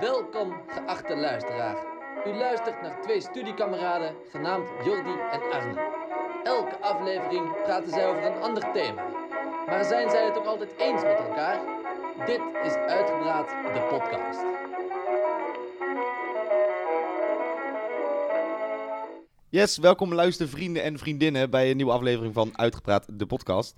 Welkom, geachte luisteraar. U luistert naar twee studiekameraden genaamd Jordi en Arne. Elke aflevering praten zij over een ander thema. Maar zijn zij het ook altijd eens met elkaar? Dit is Uitgepraat, de podcast. Yes, welkom luistervrienden en vriendinnen bij een nieuwe aflevering van Uitgepraat, de podcast.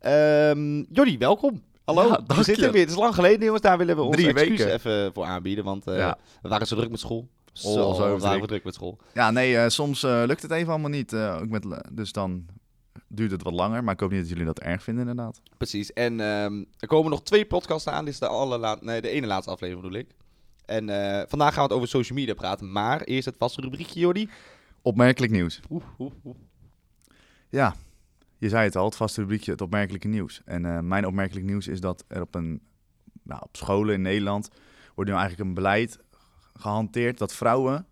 Ehm Jordi, welkom. Hallo, Ja, we dank zitten weer. Het is lang geleden, jongens. Daar willen we Drie excuus weken. even voor aanbieden, want eh, Ja. we waren zo druk met school. Zo, Oh, zo waren we druk. met school. Ja, nee, eh, soms eh, lukt het even allemaal niet. ook met, dus dan duurt het wat langer. Maar ik hoop niet dat jullie dat erg vinden, inderdaad. Precies. En ehm, er komen nog twee podcasts aan. Dit is de, nee, de ene laatste aflevering, bedoel ik. En vandaag gaan we het over social media praten. Maar eerst het vaste rubriekje, Jordi. Opmerkelijk nieuws. Oeh, oeh, oeh. Ja, je zei het al, het vaste rubriekje, het opmerkelijke nieuws. En eh, mijn opmerkelijk nieuws is dat er op, een, nou, op scholen in Nederland wordt nu eigenlijk een beleid gehanteerd dat vrouwen,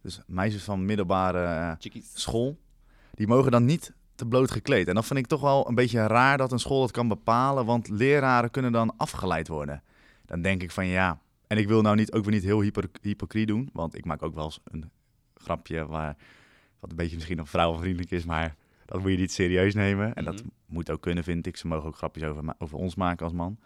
dus meisjes van middelbare eh, school, die mogen dan niet te bloot gekleed. En dat vind ik toch wel een beetje raar dat een school dat kan bepalen, want leraren kunnen dan afgeleid worden. Dan denk ik van ja, en ik wil nou niet, ook weer niet heel hypo hypocriet doen, want ik maak ook wel eens een grapje waar, wat een beetje misschien nog vrouwenvriendelijk is, maar dat moet je niet serieus nemen. En dat Mhm. moet ook kunnen, vind ik. Ze mogen ook grapjes over, over ons maken als man.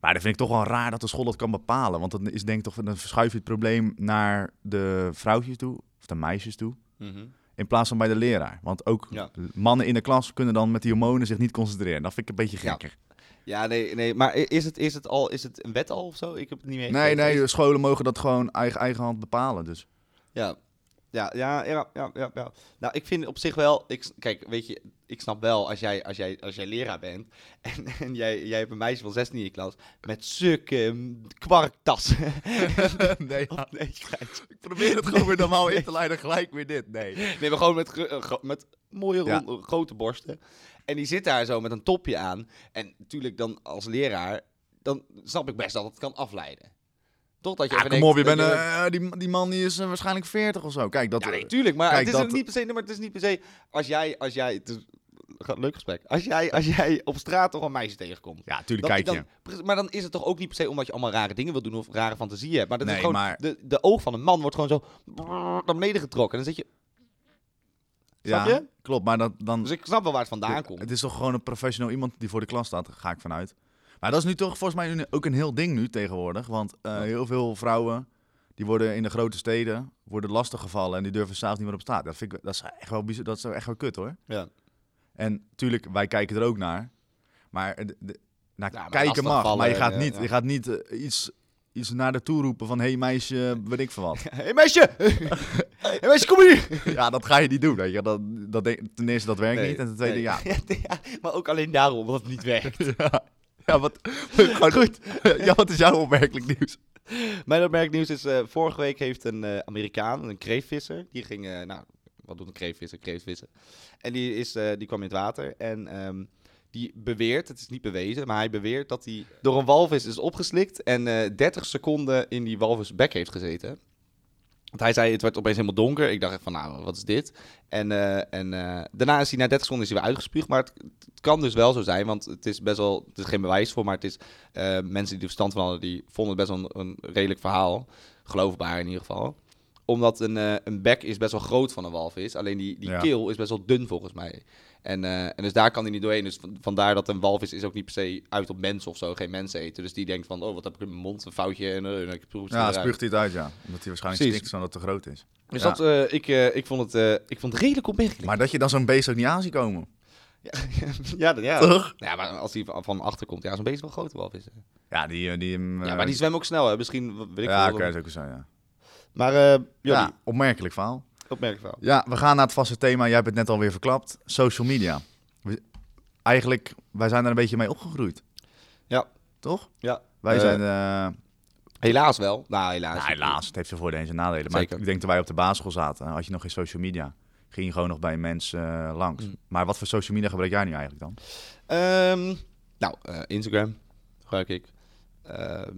Maar dat vind ik toch wel raar dat de school dat kan bepalen. Want dan is denk ik toch, dan verschuif je het probleem naar de vrouwtjes toe, of de meisjes toe. Mhm. In plaats van bij de leraar. Want ook Ja. mannen in de klas kunnen dan met die hormonen zich niet concentreren. Dat vind ik een beetje gekker. Ja, nee, nee. Maar is het, is het al, is het een wet al of zo? Ik heb het niet meer Nee, nee, scholen mogen dat gewoon eigen, eigen hand bepalen. Dus. Ja. Ja, ja, ja, ja, ja. Nou, ik vind op zich wel... Ik, kijk, weet je, ik snap wel als jij, als jij, als jij leraar bent... en, en jij, jij hebt een meisje van 16 in je klas... met zulke mm, kwarktassen. nee, nee, ik probeer het gewoon weer normaal in te leiden. Gelijk weer dit. Nee. Nee, maar gewoon met, met mooie Ja. ronde, grote borsten. En die zit daar zo met een topje aan. En natuurlijk dan als leraar... dan snap ik best dat het kan afleiden. Toch dat je Ja, kom op, je bent, eh, die, die man die is eh, waarschijnlijk 40 of zo. Kijk, dat, Ja, nee, tuurlijk. Maar Kijk, het is dat- niet per se. Maar het is niet per se. Als jij, als jij, het is leuk gesprek. Als jij, als jij op straat toch een meisje tegenkomt. ja, tuurlijk kijk je. dan, maar dan is het toch ook niet per se omdat je allemaal rare dingen wil doen of rare fantasieën hebt. Maar dat is gewoon maar- de, de oog van een man wordt gewoon zo naar beneden getrokken. En dan zit je. Snap ja, je? klopt. Maar dat, dan, Dus ik snap wel waar het vandaan komt. Het is toch gewoon een professioneel iemand die voor de klas staat, ga ik vanuit. Maar dat is nu toch volgens mij nu ook een heel ding nu tegenwoordig. Want eh, heel veel vrouwen, die worden in de grote steden, worden lastiggevallen en die durven s'avonds niet meer op straat. Dat, vind ik, dat is echt wel, bizar- dat is echt wel kut hoor. Ja. En tuurlijk, wij kijken er ook naar. Maar de, de- naar Ja, maar kijken mag, maar je gaat ja, niet, ja. je gaat niet eh, iets, iets naar de toe roepen van... hé hey, meisje, weet ik veel wat. Hé hey, meisje! hey meisje, kom hier! ja, dat ga je niet doen. Weet je. Dat, dat, ten eerste, dat werkt Nee, niet. En ten tweede, nee. ja. ja. Maar ook alleen daarom, omdat het niet werkt. Ja. Wat, goed. ja, wat is jouw opmerkelijk nieuws? Mijn opmerkelijk nieuws is, eh, vorige week heeft een eh, Amerikaan, een kreefvisser, die ging, eh, nou, wat doet een kreefvisser? Kreeftvissen. En die, is, die kwam in het water en ehm, die beweert, het is niet bewezen, maar hij beweert dat hij door een walvis is opgeslikt en eh 30 seconden in die walvis bek heeft gezeten. Want hij zei, het werd opeens helemaal donker. Ik dacht echt van, nou, wat is dit? En, eh, en eh, daarna is hij na 30 seconden is hij weer uitgespuugd. Maar het, het kan dus wel zo zijn, want het is best wel... Het is geen bewijs voor, maar het is... eh, mensen die er verstand van hadden, die vonden het best wel een, een redelijk verhaal. Geloofbaar in ieder geval. Omdat een, een bek is best wel groot van een walvis. Alleen die, die Ja. keel is best wel dun volgens mij. En, eh, en dus daar kan hij niet doorheen. Dus van- vandaar dat een walvis is ook niet per se uit op mensen of zo. Geen mensen eten. Dus die denkt van, oh, wat heb ik in mijn mond? Een foutje. En, eh, en ik proef het Ja, spuugt hij het uit, ja. Omdat hij waarschijnlijk stikt zodat het te groot is. Dus Ja. dat, eh, ik, ik, vond het, ik vond het redelijk opmerkelijk. Maar dat je dan zo'n beest ook niet aan ziet komen. Ja, ja, ja. Toch? ja, maar als hij van, achter komt, ja, zo'n beetje wel grote walvis. hè. Ja, die... die hem, Ja, maar die zwemmen ook snel, hè. Misschien, weet ik Ja, oké, dat is ook zo, ja. Maar, Ja, opmerkelijk verhaal. Opmerkelijk wel. Ja, we gaan naar het vaste thema. Jij hebt het net alweer verklapt. Social media. We- eigenlijk, wij zijn er een beetje mee opgegroeid. Ja. Toch? Ja. Wij Eh, zijn... eh, Helaas wel. Nou, helaas. nou, helaas, het heeft zijn voordelen en zijn nadelen. Maar Zeker. ik denk dat wij op de basisschool zaten, had je nog geen social media. Ging je gewoon nog bij mensen eh, langs. Mm. Maar wat voor social media gebruik jij nu eigenlijk dan? Ehm, nou, Instagram gebruik ik. Ehm,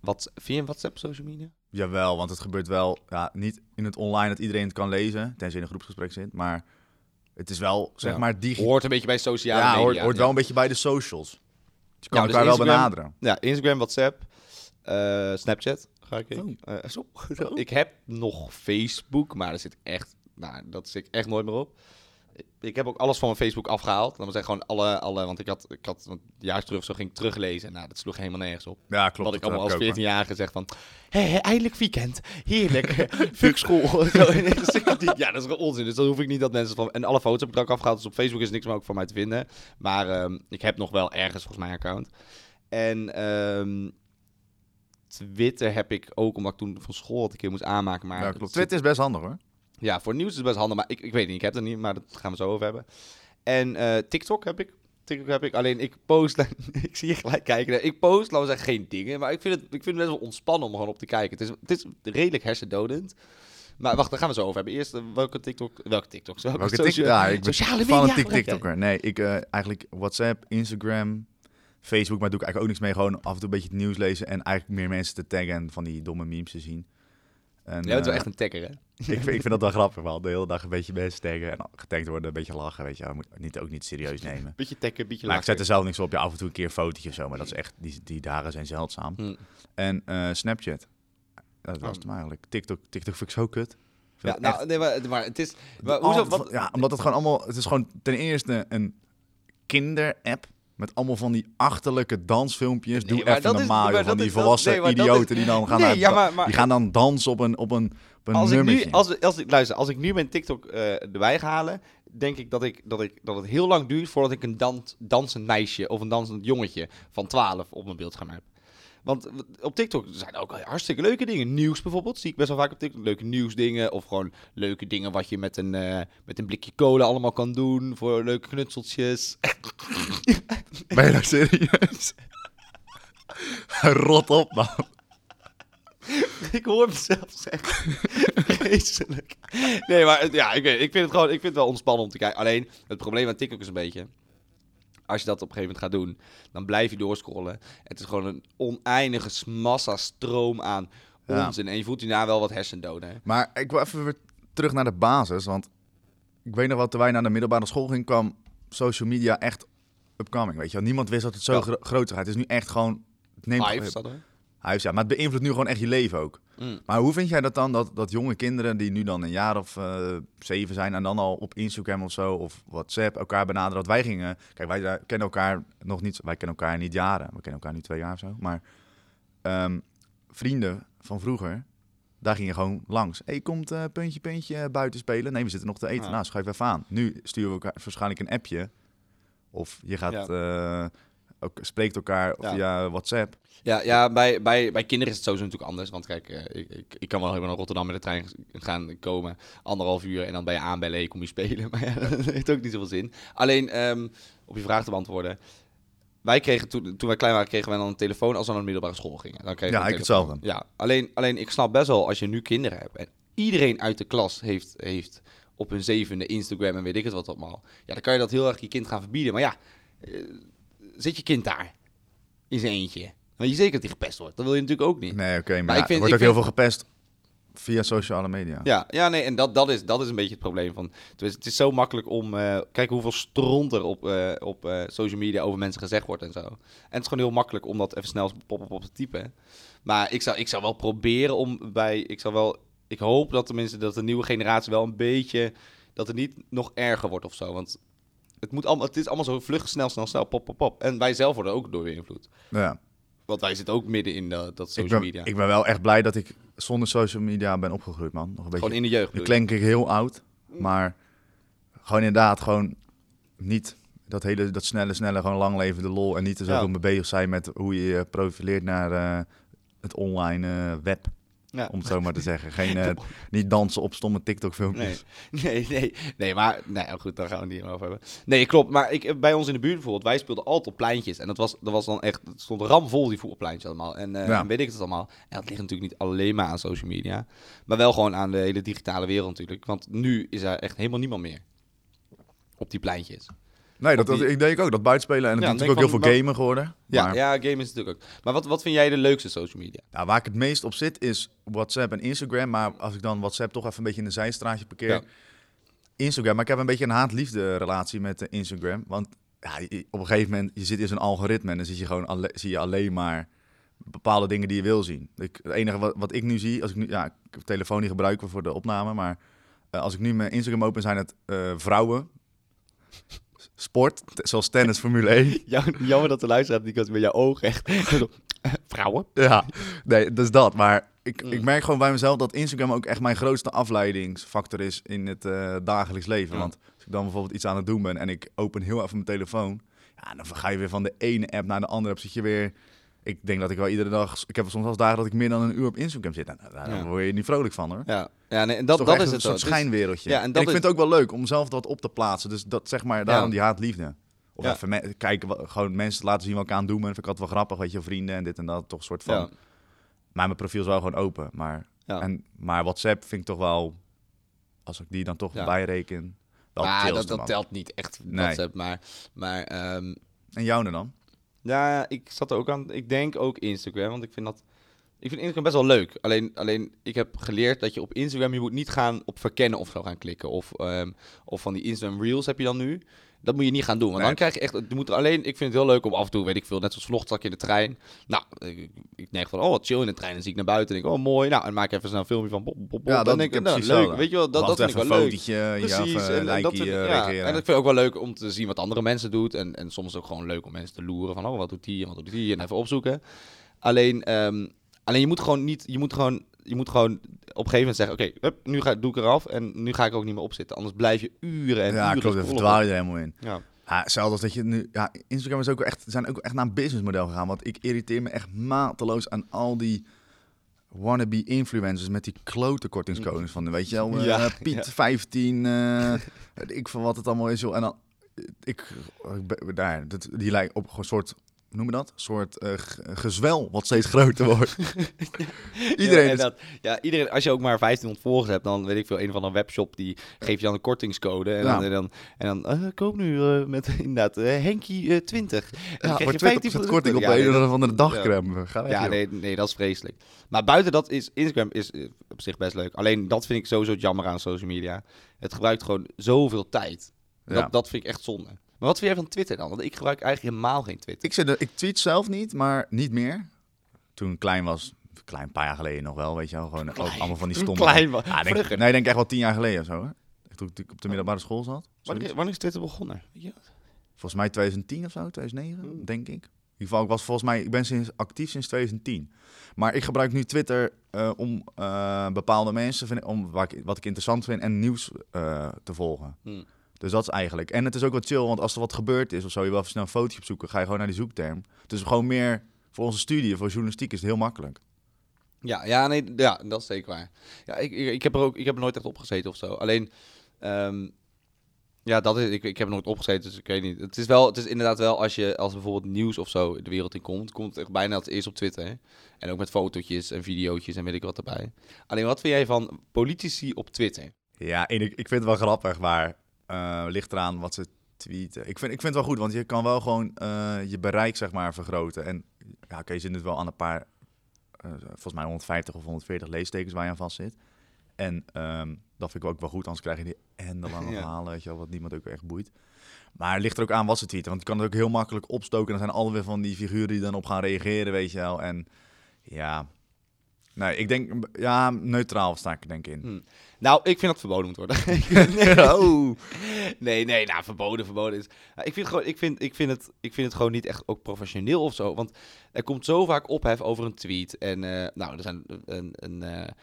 wat, een WhatsApp social media? Jawel, want het gebeurt wel ja, niet in het online dat iedereen het kan lezen, tenzij je in een groepsgesprek zit. Maar het is wel, zeg Ja. maar, digitaal. Hoort een beetje bij sociale Ja, media. hoort, hoort ja. wel een beetje bij de socials. Je kan Ja, dus elkaar wel Instagram- benaderen. Ja, Instagram, WhatsApp, eh, Snapchat Ga ik Oh. Eh, Zo, zo. Ik heb nog Facebook, maar er zit echt, nou, dat zit ik echt nooit meer op. Ik heb ook alles van mijn Facebook afgehaald. Dat wil zeggen gewoon alle, alle want ik had, ik had een jaar terug zo ging ik teruglezen. Nou, dat sloeg helemaal nergens op. Ja, klopt. Wat ik dat allemaal als heb ik ook, 14-jarige zeg van, hé, eindelijk weekend, heerlijk, fuck school. Dan ja, dat is gewoon onzin. Dus dan hoef ik niet dat mensen van, en alle foto's heb ik er ook afgehaald. Dus op Facebook is niks meer ook van mij te vinden. Maar ehm, ik heb nog wel ergens volgens mij een account. En ehm, Twitter heb ik ook, omdat ik toen van school het een keer moest aanmaken. Maar. Ja, Twitter is best handig hoor. Ja, voor nieuws is het best handig, maar ik, ik weet het niet. Ik heb het niet, maar dat gaan we zo over hebben. En eh, TikTok heb ik. TikTok heb ik. Alleen ik post, ik zie je gelijk kijken. Ik post, laten we zeggen, geen dingen. Maar ik vind het, ik vind het best wel ontspannen om gewoon op te kijken. Het is, het is redelijk hersendodend. Maar wacht, daar gaan we zo over hebben. Eerst eh, welke TikTok, welke TikToks? Welke, Welke socia- tik- ja, ik ben sociale media jij? TikToker. Nee, ik eh, eigenlijk WhatsApp, Instagram, Facebook, maar doe ik eigenlijk ook niks mee. Gewoon af en toe een beetje het nieuws lezen en eigenlijk meer mensen te taggen en van die domme memes te zien. En, Jij bent wel eh, echt een tagger, hè? ik, vind, ik vind dat wel grappig, wel. De hele dag een beetje mensen taggen en getagd worden, een beetje lachen, weet je. Je moet niet, ook niet serieus nemen. Beetje taggen, beetje Maar ik lachen. zet er zelf niks op. Ja, af en toe een keer een fotootje of zo, maar dat is echt, die, die dagen zijn zeldzaam. Hm. En eh, Snapchat. Dat was Oh. het maar eigenlijk. TikTok, TikTok vind ik zo kut. Vind Ja, echt- nou, nee, maar, maar het is... Maar, hoezo, wat, Ja, omdat het gewoon allemaal... Het is gewoon ten eerste een kinder-app met allemaal van die achterlijke dansfilmpjes. Nee, Doe even normaal, dat van die is- volwassen nee, idioten is- die dan gaan, Nee, naar- ja, maar- maar- die gaan dan dansen op een, op een, op een als ik nu, als, als ik, luister, als ik nu mijn TikTok eh, erbij ga halen, denk ik dat, ik, dat ik dat het heel lang duurt voordat ik een dans, dansend meisje of een dansend jongetje van 12 op mijn beeldscherm heb. Want op TikTok zijn ook hartstikke leuke dingen. Nieuws bijvoorbeeld, zie ik best wel vaak op TikTok. Leuke nieuwsdingen of gewoon leuke dingen wat je met een, eh, met een blikje cola allemaal kan doen. Voor leuke knutseltjes. Ben je nou serieus? Rot op, man. ik hoor mezelf zeggen. Vreselijk. Nee, maar ja, ik, weet, ik vind het gewoon ik vind het wel ontspannen om te kijken. Alleen, het probleem aan TikTok is een beetje... Als je dat op een gegeven moment gaat doen, dan blijf je doorscrollen. Het is gewoon een oneindige massa stroom aan Ja. onzin. En je voelt daarna wel wat hersendoden. hè. Maar ik wil even weer terug naar de basis. Want ik weet nog wel, toen wij naar de middelbare school gingen, kwam social media echt upcoming. Weet je wel. Niemand wist dat het zo Ja. gro- groot gaat. Het is nu echt gewoon... Het neemt er. Huis, ja, maar het beïnvloedt nu gewoon echt je leven ook. Mm. Maar hoe vind jij dat dan, dat, dat jonge kinderen die nu dan een jaar of eh, zeven zijn en dan al op Instagram of zo of WhatsApp elkaar benaderen dat wij gingen... Kijk, wij zijn- kennen elkaar nog niet, wij kennen elkaar niet jaren. We kennen elkaar nu twee jaar of zo. Maar ehm, vrienden van vroeger, daar gingen gewoon langs. Hé, hey, komt eh, puntje, puntje buiten spelen? Nee, we zitten nog te eten. Ja. Nou, schuif even aan. Nu sturen we elkaar waarschijnlijk een appje. Of je gaat... eh, ook, spreekt elkaar Ja. via WhatsApp. Ja, ja bij, bij, bij kinderen is het sowieso natuurlijk anders. Want kijk, eh, ik, ik, ik kan wel helemaal naar Rotterdam met de trein gaan komen. Anderhalf uur en dan ben je aanbellen kom je spelen. Maar ja, dat heeft ook niet zoveel zin. Alleen, ehm, op je vraag te beantwoorden. Wij kregen toen, toen wij klein waren, kregen wij dan een telefoon als we naar de middelbare school gingen. Dan kregen Ja, ik telefoon. hetzelfde. Ja, alleen, alleen ik snap best wel als je nu kinderen hebt. En iedereen uit de klas heeft, heeft op hun zevende Instagram en weet ik het wat allemaal. Ja, dan kan je dat heel erg je kind gaan verbieden. Maar ja, eh, zit je kind daar in zijn eentje? Want je zeker dat hij gepest wordt. Dat wil je natuurlijk ook niet. Nee, oké, maar, Maar ja, ik vind- wordt ik ook heel veel gepest via sociale media. Ja, ja nee, en dat, dat, is, dat is een beetje het probleem. Van, het, is, het is zo makkelijk om... eh kijk hoeveel stront er op, eh, op eh, social media over mensen gezegd wordt en zo. En het is gewoon heel makkelijk om dat even snel op te typen. Maar ik zou, ik zou wel proberen om bij... Ik zou wel... Ik hoop dat tenminste dat de nieuwe generatie wel een beetje... Dat het niet nog erger wordt of zo. Want het, moet allemaal, het is allemaal zo vlug, snel, snel, snel, pop, pop, pop. En wij zelf worden ook door beïnvloed. Ja. Want wij zitten ook midden in dat Ik, social ben, media. ik ben wel echt blij dat ik zonder social media ben opgegroeid, man. Nog een beetje. Gewoon in de jeugd. Nu klink ik heel oud, maar gewoon inderdaad gewoon niet dat hele, dat snelle, snelle, gewoon lang leven de lol en niet er zoveel Ja. mee bezig zijn met hoe je je profileert naar eh, het online eh, web, Ja. om het zo maar te zeggen. Geen, eh, niet dansen op stomme TikTok Nee, filmpjes. nee, nee, nee, maar nee, oh, goed, daar gaan we het niet over hebben. Nee, klopt, maar ik, bij ons in de buurt bijvoorbeeld, wij speelden altijd op pleintjes. En dat was, dat was dan echt, het stond ramvol die voetbalpleintjes allemaal. En, Ja. en weet ik het allemaal. En dat ligt natuurlijk niet alleen maar aan social media, maar wel gewoon aan de hele digitale wereld natuurlijk. Want nu is er echt helemaal niemand meer op die pleintjes. Nee, dat, die- dat, ik denk ook. Dat buitenspelen en het Ja, is dan natuurlijk ook heel veel gamen geworden. Ja, maar- ja, game is natuurlijk ook. Maar wat, wat vind jij de leukste social media? Ja, waar ik het meest op zit is WhatsApp en Instagram. Maar als ik dan WhatsApp toch even een beetje in een zijstraatje parkeer. Ja. Instagram, maar ik heb een beetje een haat-liefde relatie met eh, Instagram. Want ja, op een gegeven moment, je zit in zo'n algoritme en dan zit je gewoon alle- zie je alleen maar bepaalde dingen die je wil zien. Ik, het enige wat, wat ik nu zie, als ik nu, ja, ik heb telefoon niet gebruiken voor de opname, maar eh, als ik nu mijn Instagram open, zijn het eh, vrouwen, sport, zoals tennis, Formule 1. Jou- Jammer dat de luisteraar die kan met jouw ogen echt... Vrouwen? Ja, nee, dus dat. Maar ik, Mm. ik merk gewoon bij mezelf dat Instagram ook echt mijn grootste afleidingsfactor is in het eh, dagelijks leven. Ja. Want als ik dan bijvoorbeeld iets aan het doen ben en ik open heel even mijn telefoon, ja, dan ga je weer van de ene app naar de andere app. Zit je weer. Ik denk dat ik wel iedere dag. Ik heb soms wel eens dagen dat ik meer dan een uur op Instagram zit. Nou, daar Ja. word je niet vrolijk van hoor. Ja, ja nee, en Dat, dat, is, dat is een het soort. Dus- schijnwereldje. ja, en en dat ik is- vind het ook wel leuk om zelf wat op te plaatsen. Dus dat zeg maar, daarom Ja. die haatliefde. Of Ja. even kijken, wat- gewoon mensen laten zien wat ik aan het doen ben. Vind ik altijd wel grappig, weet je, vrienden en dit en dat. Toch een soort van. ja, Maar mijn profiel is wel gewoon open. Maar, en, maar WhatsApp vind ik toch wel, als ik die dan toch Ja. bijreken, wel dat, dat telt niet echt, Nee. WhatsApp. Maar, maar ehm, En jou dan? Ja, ik zat er ook aan. Ik denk ook Instagram, want ik vind dat. Ik vind Instagram best wel leuk. Alleen, alleen ik heb geleerd dat je op Instagram je moet niet gaan op verkennen of zo gaan klikken. Of, ehm, of van die Instagram Reels heb je dan nu. Dat moet je niet gaan doen. Want Nee. dan krijg je echt. Je moet er alleen. Ik vind het heel leuk om af en toe, weet ik veel, net zoals vlogstrak in de trein. Nou, ik, ik denk van, oh, wat chill in de trein. Dan zie ik naar buiten en denk, oh, mooi. Nou, en maak even snel een filmpje van. Pop, pop, pop. Ja, dat- dan denk ik ik, nou, precies leuk. Weet je wel, dat, dat vind ik wel leuk. Precies, of en, en dat vind, eh, ja, en dat vind ik ook wel leuk om te zien wat andere mensen doen. En, en soms ook gewoon leuk om mensen te loeren van, oh, wat doet die en wat doet die en even opzoeken. Alleen, ehm, alleen je moet gewoon niet, je moet gewoon, je moet gewoon op een gegeven moment zeggen, oké, nu ga, doe ik eraf en nu ga ik ook niet meer op zitten. Anders blijf je uren en ja, uren klopt. Dan scrollen. verdwaal je er helemaal in. Ja. Ja, hetzelfde als dat je nu... Ja, Instagram is ook echt, zijn ook echt naar een businessmodel gegaan. Want ik irriteer me echt mateloos aan al die wannabe influencers met die klote kortingscodes van, weet je wel, eh, Ja, Piet ja. 15, eh, weet ik van wat het allemaal is, joh. En dan, ik, daar, dat, die lijkt op een soort, noem je dat? Een soort g- gezwel wat steeds groter wordt. Iedereen ja, is- dat, ja, iedereen, als je ook maar 1500 volgers hebt, dan weet ik veel, een van een webshop die geeft je dan een kortingscode. En Ja. dan, en dan, en dan eh, koop nu eh, met inderdaad Henkie eh, 20. En dan Ja, voor je 20% korting op de een dat- of andere dagcreme. Ga Ja, nee, nee, dat is vreselijk. Maar buiten dat is Instagram is op zich best leuk. Alleen dat vind ik sowieso jammer aan social media. Het gebruikt gewoon zoveel tijd. Dat, dat vind ik echt zonde. Maar wat vind jij van Twitter dan? Want ik gebruik eigenlijk helemaal geen Twitter. Ik, zit er, ik tweet zelf niet, maar niet meer. Toen ik klein was, een klein paar jaar geleden nog wel, weet je wel. Gewoon ook allemaal van die stomme... Klein, man. Ja, denk, nee, ik denk echt wel tien jaar geleden of zo. Hè? Toen ik op de middelbare school zat. Wanneer, is Twitter begonnen? Je? Volgens mij 2010 of zo, 2009, Hmm. denk ik. In ieder geval, ik was volgens mij, ik ben sinds, actief sinds 2010. Maar ik gebruik nu Twitter eh, om eh, bepaalde mensen, vind, om waar ik, wat ik interessant vind en nieuws eh, te volgen. Hmm. Dus dat is eigenlijk. En het is ook wat chill, want als er wat gebeurd is of zo, je wil even snel een fotootje opzoeken, ga je gewoon naar die zoekterm. Dus gewoon meer voor onze studie, voor journalistiek is het heel makkelijk. Ja, ja, nee, ja, dat is zeker waar. Ja, ik, ik, ik heb er ook, ik heb er nooit echt op gezeten of zo. Alleen, ehm, ja, dat is, ik, ik heb er nooit opgezeten, dus ik weet niet. Het is wel, het is inderdaad wel als je, als bijvoorbeeld nieuws of zo de wereld in komt, komt het echt bijna het eerst op Twitter. hè. En ook met fotootjes en videootjes en weet ik wat erbij. Alleen, wat vind jij van politici op Twitter? Ja, en ik, ik vind het wel grappig, maar eh, ligt eraan wat ze tweeten. Ik vind, ik vind het wel goed, want je kan wel gewoon eh, je bereik zeg maar vergroten. En ja, oké, je zit nu wel aan een paar, eh, volgens mij 150 of 140 leestekens waar je aan vast zit. En ehm, dat vind ik ook wel goed, anders krijg je die endelange Ja. verhalen, weet je wel, wat niemand ook echt boeit. Maar het ligt er ook aan wat ze tweeten, want je kan het ook heel makkelijk opstoken. En dan zijn alweer van die figuren die dan op gaan reageren, weet je wel. En ja, nee, ik denk, ja, neutraal sta ik er denk ik in. Hm. Nou, ik vind dat verboden moet worden. nee, nee, nee, nou, verboden, verboden is... Nou, ik, vind gewoon, ik, vind, ik, vind het, ik vind het gewoon niet echt ook professioneel of zo. Want er komt zo vaak ophef over een tweet. En eh, nou, er zijn een... een, eh, een-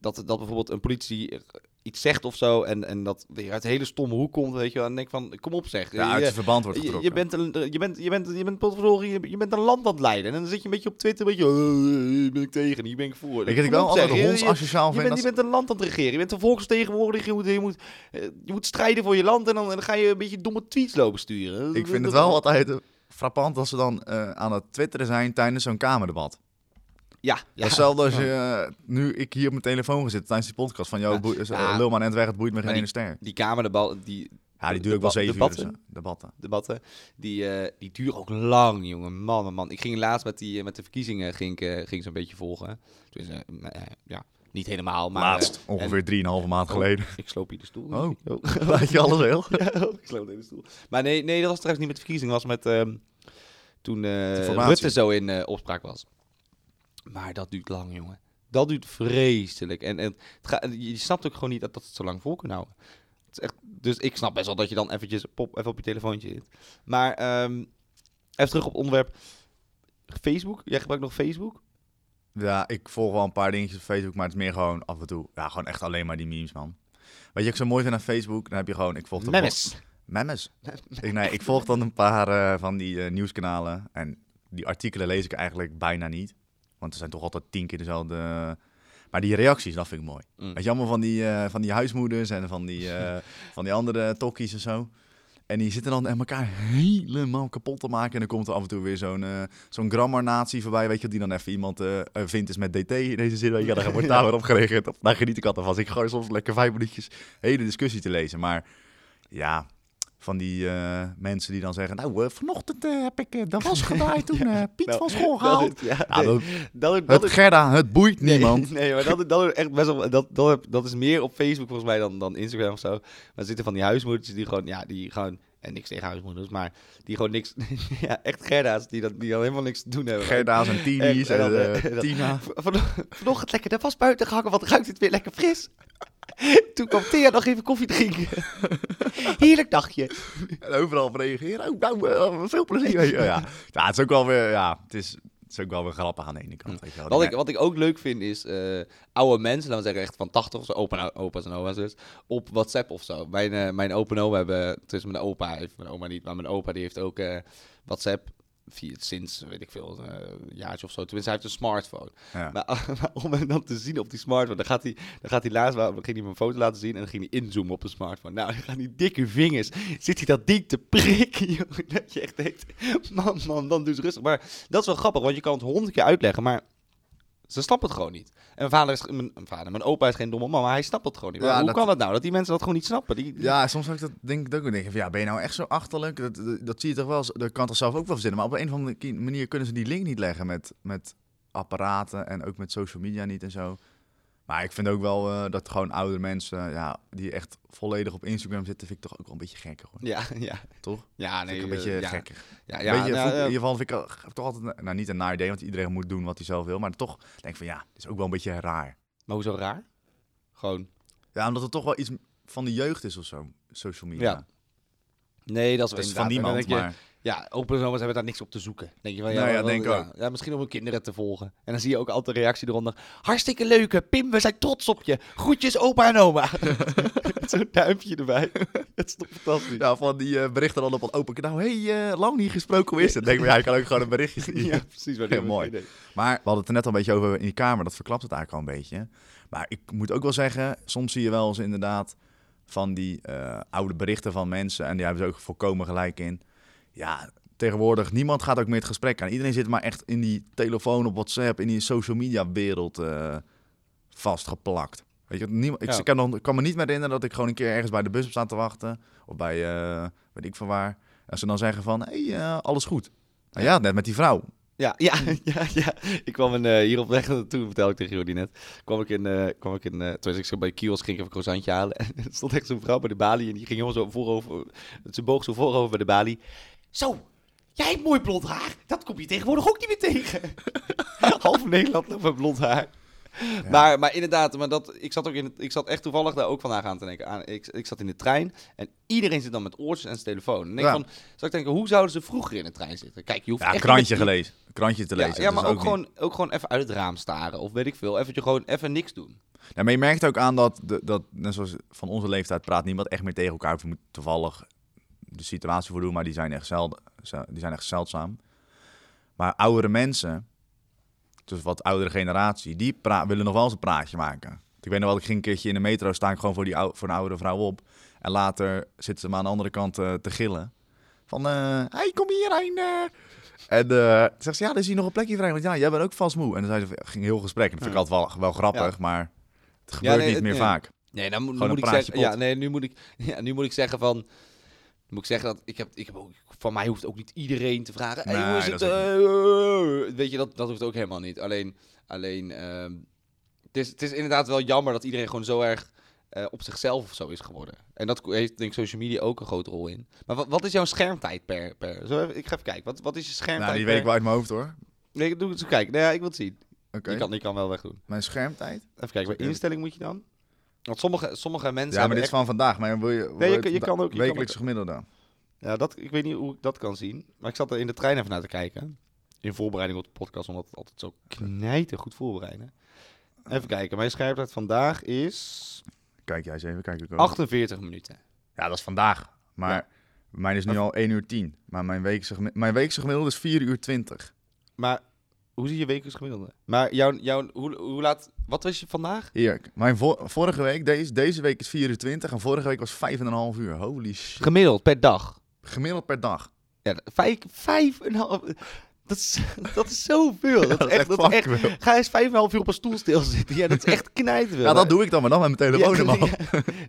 dat, dat bijvoorbeeld een politie iets zegt of zo... en, en dat weer uit een hele stomme hoek komt, weet je wel. En denk van, kom op zeg. Ja, uit Je- het verband wordt getrokken. je, bent een, je, bent, je, bent, je, bent, je, je bent een land aan het leiden. En dan zit je een beetje op Twitter, een beetje... "Eh, hier ben ik tegen, hier ben ik voor. Ik, ik wel op, altijd zeg. de Je- je- bent, je bent een land aan het regeren. Je bent een volksvertegenwoordiger. Je moet, je, moet, eh, je moet strijden voor je land. En dan, en dan ga je een beetje domme tweets lopen sturen. Ik vind het wel altijd frappant als ze dan eh, aan het twitteren zijn tijdens zo'n kamerdebat. Ja, Ja. Hetzelfde als je, eh, nu ik hier op mijn telefoon ga zitten tijdens die podcast van, joh, Ja. boe- Ja. lul maar net weg, het boeit me geen ene ster. Die kamerdebatten, die Ja, die duurt ook wel zeven uur. debatten? dus, eh, debatten. debatten, die, eh, die duren ook lang, jongen. Man, man, man. Ik ging laatst met, die, eh, met de verkiezingen ging, eh, ging ze een beetje volgen. Dus, eh, eh, ja, niet helemaal, maar... Laatst, eh, ongeveer drieënhalve maand Oh. geleden. ik sloop hier de stoel. Oh. Oh. Laat je alles heel? Ja, ik sloot de stoel. Maar nee, nee, dat was trouwens niet met de verkiezing. Dat was met... ehm, toen eh, Informatie. Rutte zo in eh, opspraak was. Maar dat duurt lang, jongen. Dat duurt vreselijk. En, en het je snapt ook gewoon niet dat dat het zo lang vol kan houden. Het is echt, dus ik snap best wel dat je dan eventjes pop, even op je telefoontje zit. Maar ehm, even terug op het onderwerp Facebook. Jij gebruikt nog Facebook? Ja, ik volg wel een paar dingetjes op Facebook, maar het is meer gewoon af en toe. Ja, gewoon echt alleen maar die memes, man. Wat je ook zo mooi vindt aan Facebook, dan heb je gewoon... Ik volg Memes. Memes. Ik, nee, ik volg dan een paar eh, van die eh, nieuwskanalen. En die artikelen lees ik eigenlijk bijna niet. Want er zijn toch altijd tien keer dezelfde... maar die reacties, dat vind ik mooi. Mm. Weet je, allemaal van die, eh, van die huismoeders en van die, eh, van die andere tokkies en zo. En die zitten dan elkaar helemaal kapot te maken. En dan komt er af en toe weer zo'n eh zo'n grammar-natie voorbij, weet je, die dan even iemand vindt is met dt in deze zin. Weet je, daar wordt daar weer op gereageerd. Daar geniet ik altijd van. Ik ga soms lekker vijf minuutjes hele discussie te lezen. Maar ja, van die eh, mensen die dan zeggen, nou, eh, vanochtend eh, heb ik de was gedraaid toen Piet Nou, van school Dat gehaald. is- ja, Ja, dat- dat, dat, het Gerda, het boeit Nee, niemand. Nee, maar dat, dat is echt best wel. Dat, dat, dat is meer op Facebook volgens mij dan, dan Instagram of zo. Maar er zitten van die huismoeders die gewoon, ja, die gewoon. En niks tegen huismoeders, maar die gewoon niks. ja, echt Gerda's die, dat, die dan helemaal niks te doen hebben. Gerda's en Tini's En- en, en dat- Tina. Vanochtend lekker de was buiten gehangen, want ruikt het weer lekker fris. Toen kwam Thea nog even koffie drinken. Heerlijk dagje. En overal op reageren. Oh, nou, eh, veel plezier. je. ja. ja, het is ook wel weer, ja, het is, het is ook wel weer grappig aan de ene kant. Weet je wel. Wat ik, wat ik ook leuk vind is eh, oude mensen, laten we zeggen echt van 80 of zo, opa, opa's en oma's dus, op WhatsApp of zo. Mijn, eh, mijn opa en oma hebben, tussen mijn opa, heeft mijn oma niet, maar mijn opa die heeft ook eh, WhatsApp. Via, sinds, weet ik veel, eh, een jaartje of zo. Tenminste, hij heeft een smartphone. Ja. Maar, maar om hem dan te zien op die smartphone, dan gaat hij, dan gaat hij laatst, dan ging hij me een foto laten zien en dan ging hij inzoomen op een smartphone. Nou, dan gaan die dikke vingers, zit hij dat ding te prikken, joh, dat je echt denkt, man, man, dan doe eens rustig. Maar dat is wel grappig, want je kan het honderd keer uitleggen, maar ze snappen het gewoon niet. En mijn vader is, mijn, mijn vader, mijn opa is geen domme man, maar hij snapt het gewoon niet. Ja, hoe dat- kan het nou, dat die mensen dat gewoon niet snappen? Die, Ja, soms heb ik dat denk ik ook. Ik denk van, ja, ben je nou echt zo achterlijk? Dat, dat, dat zie je toch wel. Dat kan toch zelf ook wel verzinnen. Maar op een of andere manier kunnen ze die link niet leggen met, met apparaten en ook met social media niet en zo. Maar ik vind ook wel eh, dat gewoon oudere mensen, ja, die echt volledig op Instagram zitten, vind ik toch ook wel een beetje gekker hoor. ja, ja. Toch? Ja, Vind nee, ik een eh, beetje gekker. Ja, Ja, ja, beetje, nou, eh, in ieder geval vind ik toch altijd, nou niet een naar idee, want iedereen moet doen wat hij zelf wil. Maar toch denk ik van ja, het is ook wel een beetje raar. maar hoezo raar? Gewoon, Ja, omdat het toch wel iets van de jeugd is of zo, social media. Ja, nee, dat is, inderdaad- van niemand, je, maar... Ja, opa en oma's hebben daar niks op te zoeken. Denk je ja, Nou ja, wel- denk ik ja, ook. ja, misschien om hun kinderen te volgen. En dan zie je ook altijd de reactie eronder. Hartstikke leuke, Pim, we zijn trots op je. Groetjes opa en oma. Zo'n duimpje erbij. Het is toch fantastisch. Ja, van die eh, berichten dan op het open kanaal. hey, eh, lang niet gesproken, hoe is het? Denk ik, ja, je kan ook gewoon een berichtje sturen. Ja, precies. Wat Ja, mooi. Maar we hadden het er net al een beetje over in die kamer. Dat verklapt het eigenlijk al een beetje. Maar ik moet ook wel zeggen, soms zie je wel eens inderdaad van die eh, oude berichten van mensen. En die hebben ze ook volkomen gelijk in. Ja, tegenwoordig, niemand gaat ook meer het gesprek aan. Iedereen zit maar echt in die telefoon op WhatsApp, in die social media wereld eh, vastgeplakt. Weet je, niemand, ik, Ja. kan, me niet meer herinneren dat ik gewoon een keer ergens bij de bus heb staan te wachten. Of bij, eh, weet ik van waar. En ze dan zeggen van, hé, hey, eh, alles goed. Nou ja, net met die vrouw. Ja, ja, ja, ja. Ik kwam in, eh, hier op weg naartoe, vertelde ik tegen Jordi net. Kwam ik in, kwam ik in, eh toen was ik zo bij de kiosk, ging ik even een croissantje halen. En er stond echt zo'n vrouw bij de balie en die ging helemaal zo voorover, ze boog zo voorover bij de balie. Zo, jij hebt mooi blond haar. Dat kom je tegenwoordig ook niet meer tegen. Half Nederland loopt met blond haar. Maar, maar inderdaad, maar dat, ik, zat ook in het, ik zat echt toevallig daar ook vandaag aan te denken. Aan, ik, ik zat in de trein en iedereen zit dan met oortjes en zijn telefoon. En ik Ja. van, zou ik denken, hoe zouden ze vroeger in de trein zitten? Kijk, je hoeft Ja, echt krantje gelezen. Krantje te lezen. ja, maar is ook, gewoon, ook gewoon even uit het raam staren. Of weet ik veel. Even, gewoon even niks doen. Ja, maar je merkt ook aan dat, dat, net zoals van onze leeftijd, praat niemand echt meer tegen elkaar. Of je moet toevallig de situatie voor doen, maar die zijn echt, zelden, ze- die zijn echt zeldzaam. Maar oudere mensen, dus wat oudere generatie, die willen nog wel eens een praatje maken. Ik weet nog wel, ik ging een keertje in de metro, sta ik gewoon voor, die ou- voor een oudere vrouw op. En later zitten ze me aan de andere kant eh, te gillen. Van, eh hey, kom hierheen. eh. En toen zegt ze, ja, er is hier nog een plekje vrij. Want ja, jij bent ook vast moe. En dan zei ze, ging heel gesprek. En dat vind ik altijd wel, wel grappig, maar het gebeurt nee, niet meer nee. vaak. Nee, dan moet, moet ik zeggen. Ja, nee, nu moet ik, ja, nu moet ik zeggen van. Moet ik zeggen dat ik heb, ik heb ook, van mij hoeft ook niet iedereen te vragen. Hey, hoe is het? eh, weet je, dat, dat hoeft ook helemaal niet. Alleen, alleen ehm, het, is, het is inderdaad wel jammer dat iedereen gewoon zo erg eh, op zichzelf of zo is geworden. En dat heeft denk ik social media ook een grote rol in. Maar wat, wat is jouw schermtijd per... per zo even, ik ga even kijken. Wat, wat is je schermtijd Nou, die per... weet ik wel uit mijn hoofd hoor. Nee, doe het zo kijken. Nee, ja, ik wil het zien. Oké. Die, kan, die kan wel wegdoen. Mijn schermtijd? Even kijken, bij instelling moet je dan? Want sommige, sommige mensen Ja, maar hebben dit is van vandaag. Maar wil je, Nee, je kan- je da- kan ook- je kan Wekelijks ook- gemiddelde. Ja, dat, ik weet niet hoe ik dat kan zien. Maar ik zat er in de trein even naar te kijken. In voorbereiding op de podcast, omdat het altijd zo knijten goed voorbereiden. Even kijken, mijn scherptijd vandaag is Kijk jij eens even, kijk ik ook. 48 minuten. Ja, dat is vandaag. Maar Ja. mijn is nu al 1 uur 10. Maar mijn weekse, mijn weekse gemiddelde is 4 uur 20. Maar hoe zie je wekelijks gemiddelde? Maar jouw, jouw, hoe, hoe laat, wat was je vandaag? Hier, mijn vo- vorige week, deze, deze week is 4 uur 20 en vorige week was 5,5 uur. Holy shit. Gemiddeld per dag. Gemiddeld per dag. Ja, vijf, vijf en een half. Dat is, dat is zoveel. Dat, dat is echt, dat is echt, ga eens vijf en een half uur op een stoel stilzitten. Ja, dat is echt knijten. Ja, dat doe ik dan maar dan met mijn telefoon.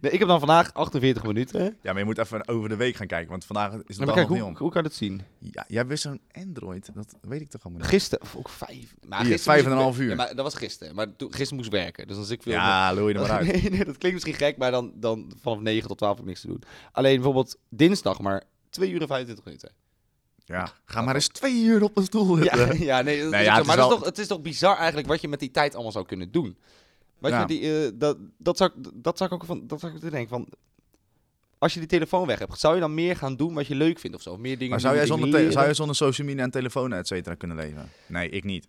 Nee, ik heb dan vandaag 48 minuten. Ja, maar je moet even over de week gaan kijken, want vandaag is het dag kijk, nog hoe, om. hoe kan je dat zien? Ja, jij wist zo'n Android, dat weet ik toch allemaal niet. Gisteren, of ook vijf. Maar Hier, gisteren vijf en een half uur. Ja, maar dat was gisteren. Maar toen, gisteren moest werken. Dus dan zit ik veel... Ja, je er maar uit. Nee, nee, dat klinkt misschien gek, maar dan, dan vanaf 9 tot 12 heb ik niks te doen. Alleen bijvoorbeeld dinsdag maar 2 uur en 25 minuten. Ja, ga maar eens twee uur op een stoel Ja, zitten. ja nee, dat Nee, is ja, het maar is het, is toch, het is toch bizar eigenlijk wat je met die tijd allemaal zou kunnen doen. Weet Ja. je, die, eh, dat, dat, zou, dat zou ik ook van, dat zou ik te denken van... Als je die telefoon weg hebt, zou je dan meer gaan doen wat je leuk vindt of zo? Meer dingen Maar zou jij, zonder zou jij zonder social media en telefoon et cetera kunnen leven? Nee, ik niet.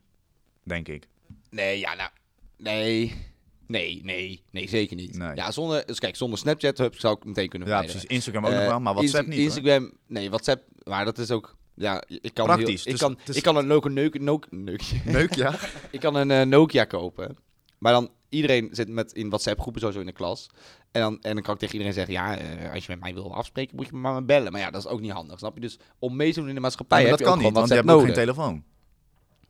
Denk ik. Nee, ja, nou... Nee... Nee, nee, nee, zeker niet. Nee. Ja, zonder, dus kijk, zonder Snapchat zou ik meteen kunnen Ja, precies. Instagram ook nog Eh, wel, maar WhatsApp Insta- niet hoor. Instagram, nee, WhatsApp, maar dat is ook, ja, ik kan Praktisch, Heel, ik, dus kan, ik kan een Nokia, neuk, neuk, neukje. Ja. ik kan een eh, Nokia kopen, maar dan iedereen zit met in WhatsApp groepen sowieso in de klas. En dan, en dan kan ik tegen iedereen zeggen, ja, eh, als je met mij wil afspreken, moet je me maar bellen. Maar ja, dat is ook niet handig, snap je? Dus om mee te doen in de maatschappij maar heb dat je kan niet, want je hebt ook geen telefoon.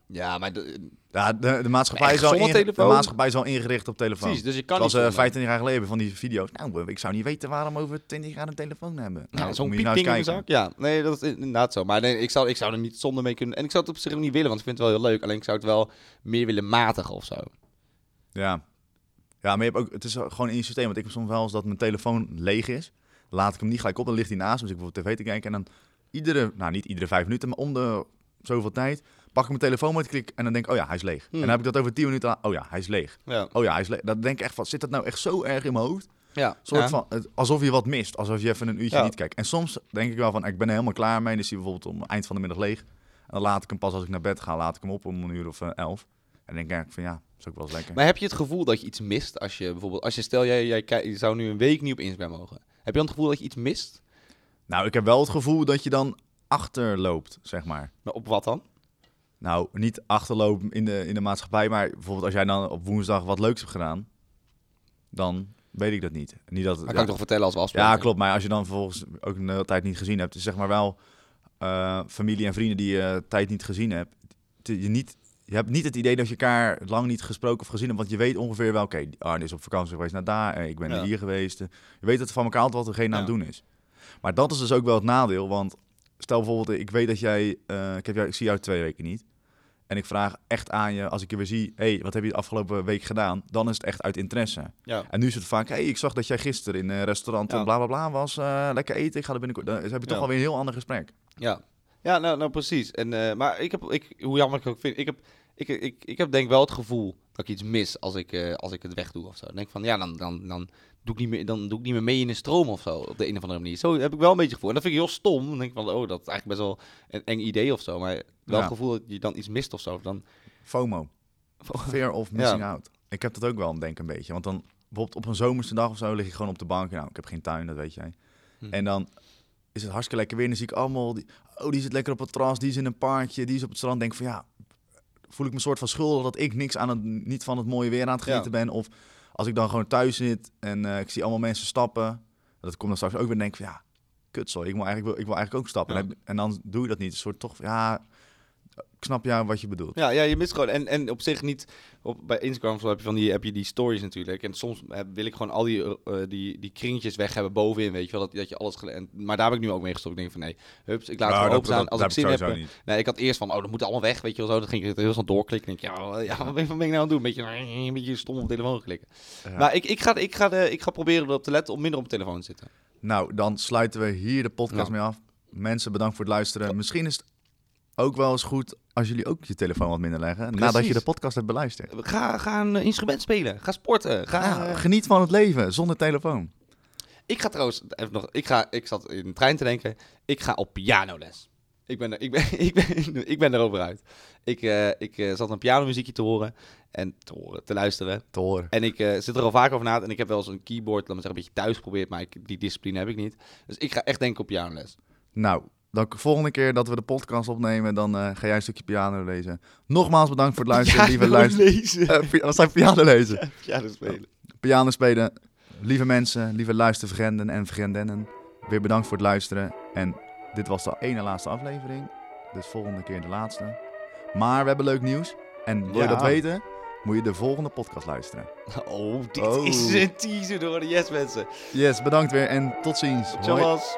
Ja, maar de- Ja, de, de, maatschappij is al de maatschappij is al ingericht op telefoon. precies, dus je kan Zoals niet eh zonder. 25 jaar geleden van die video's. Nou, ik zou niet weten waarom over 20 jaar een telefoon hebben. Ja, Nou, zo'n nou piepding in de zak. Ja, nee, dat is inderdaad zo. Maar nee, ik, zou, ik zou er niet zonder mee kunnen. En ik zou het op zich niet willen, want ik vind het wel heel leuk. Alleen ik zou het wel meer willen matigen of zo. Ja. Ja, maar je hebt ook, het is gewoon in je systeem. Want ik heb soms wel eens dat mijn telefoon leeg is. Laat ik hem niet gelijk op, dan ligt hij naast me. Dus ik bijvoorbeeld tv te kijken. En dan iedere, nou niet iedere vijf minuten, maar om de zoveel tijd... pak ik mijn telefoon met klik en dan denk ik, oh ja, hij is leeg. Hmm. En dan heb ik dat over 10 minuten, oh ja, hij is leeg. Ja. Oh ja, hij is leeg. Dan denk ik echt van, zit dat nou echt zo erg in mijn hoofd? Ja. soort ja. van, alsof je wat mist. Alsof je even een uurtje Ja. niet kijkt. En soms denk ik wel van, ik ben er helemaal klaar mee. Is hij bijvoorbeeld om eind van de middag leeg. En dan laat ik hem pas als ik naar bed ga, laat ik hem op om een uur of eh, elf. En dan denk ik van, ja, is ook wel eens lekker. Maar heb je het gevoel dat je iets mist als je bijvoorbeeld... Als je stel, jij, jij, je zou nu een week niet op Instagram mogen. Heb je dan het gevoel dat je iets mist? Nou, ik heb wel het gevoel dat je dan achterloopt, zeg maar. Maar op wat dan? Nou, niet achterlopen in de, in de maatschappij, maar bijvoorbeeld als jij dan op woensdag wat leuks hebt gedaan, dan weet ik dat niet. Niet dat, Dat ja, kan ik toch vertellen als we afspreken? ja, klopt. Maar als je dan vervolgens ook een hele tijd niet gezien hebt, is zeg maar wel eh, familie en vrienden die je tijd niet gezien hebt. Je, niet, je hebt niet het idee dat je elkaar lang niet gesproken of gezien hebt, want je weet ongeveer wel, oké, Arne is op vakantie geweest naar daar, ik ben Ja. hier geweest. Je weet het van elkaar altijd wat degene aan het Ja. doen is. Maar dat is dus ook wel het nadeel, want stel bijvoorbeeld, ik weet dat jij, eh, ik, heb jou, ik zie jou twee weken niet. En ik vraag echt aan je, als ik je weer zie, hey, wat heb je de afgelopen week gedaan? Dan is het echt uit interesse. Ja. En nu is het vaak, hey, ik zag dat jij gisteren in een restaurant Ja. bla bla bla was, eh, lekker eten, ik ga er binnenkort. Dan heb je toch alweer een heel ander gesprek. Ja, ja nou, nou precies. En, eh, maar ik heb, ik, hoe jammer ik ook vind, ik heb, ik, ik, ik heb denk wel het gevoel dat ik iets mis als ik, eh, als ik het wegdoe of zo. Dan denk ik van, ja, dan, dan, dan, doe ik niet meer, dan doe ik niet meer mee in de stroom of zo, op de een of andere manier. Zo heb ik wel een beetje gevoel. En dat vind ik heel stom. Dan denk ik van, oh, dat is eigenlijk best wel een eng idee of zo. Maar wel Ja. het gevoel dat je dan iets mist of zo. Dan, FOMO, fear of missing out. Ik heb dat ook wel, denk ik, een beetje. Want dan bijvoorbeeld op een zomerse dag of zo lig ik gewoon op de bank. Nou, ik heb geen tuin, dat weet jij. Hm. En dan is het hartstikke lekker weer. En dan zie ik allemaal, die, oh, die zit lekker op het terras, die is in een parkje, die is op het strand. Denk van, ja, voel ik me een soort van schuldig dat ik niks aan het, niet van het mooie weer aan het Ja. genieten ben. Of als ik dan gewoon thuis zit en eh, ik zie allemaal mensen stappen. Dat komt dan straks ook weer en denk ik van, ja, kut zo. Ik wil eigenlijk, ik wil eigenlijk ook stappen. Ja. En dan doe je dat niet. Een soort toch, ja, ik snap ja wat je bedoelt. Ja, ja, je mist gewoon. En, en op zich niet. Op, bij Instagram heb je van die, heb je die stories natuurlijk. En soms heb- wil ik gewoon al die, eh, die, die kringetjes weg hebben bovenin. Weet je wel. Dat, dat je alles. en- maar daar heb ik nu ook mee gestopt. Ik denk van nee, hups, ik laat Nou, het gewoon dat- open staan. dat- Als dat ik zin heb eh. Nee, ik had eerst van, oh, dat moet allemaal weg. Weet je wel zo. Dan ging ik er heel snel doorklikken. En denk ik, ja, ja, wat ben, ik nou aan het doen? Een beetje, een beetje stom op de telefoon klikken. Ja. Maar ik, ik, ga, ik, ga de, ik ga proberen erop te letten om minder op de telefoon te zitten. Nou, dan sluiten we hier de podcast Ja. mee af. Mensen, bedankt voor het luisteren. Misschien is het ook wel eens goed als jullie ook je telefoon wat minder leggen. Nadat je de podcast hebt beluisterd. Ga, ga een eh, instrument spelen. Ga sporten. Ga, Ja, eh, geniet van het leven zonder telefoon. Ik ga trouwens even nog. Ik, ga, ik zat in de trein te denken. Ik ga op pianoles. Ik ben er, ik ben, ik ben, ik ben er over uit. Ik, eh, ik zat een pianomuziekje te horen. En te horen, te luisteren. Te horen. En ik zit er al vaak over na. En ik heb wel eens een keyboard, laat maar zeggen, een beetje thuis geprobeerd. Maar ik, die discipline heb ik niet. Dus ik ga echt denken op pianoles. Nou, dan de volgende keer dat we de podcast opnemen, dan eh, ga jij een stukje piano lezen. Nogmaals bedankt voor het luisteren, lieve luisteraars. lezen. Eh, wat zijn piano lezen? Piano spelen. Piano spelen. Lieve mensen, lieve luistervrienden en vriendinnen. Weer bedankt voor het luisteren. En dit was de ene laatste aflevering. Dus volgende keer de laatste. Maar we hebben leuk nieuws. En wil je Ja. dat weten? Moet je de volgende podcast luisteren. Oh, dit Oh. is een teaser door de Yes mensen. Yes, bedankt weer en tot ziens. Tjallas.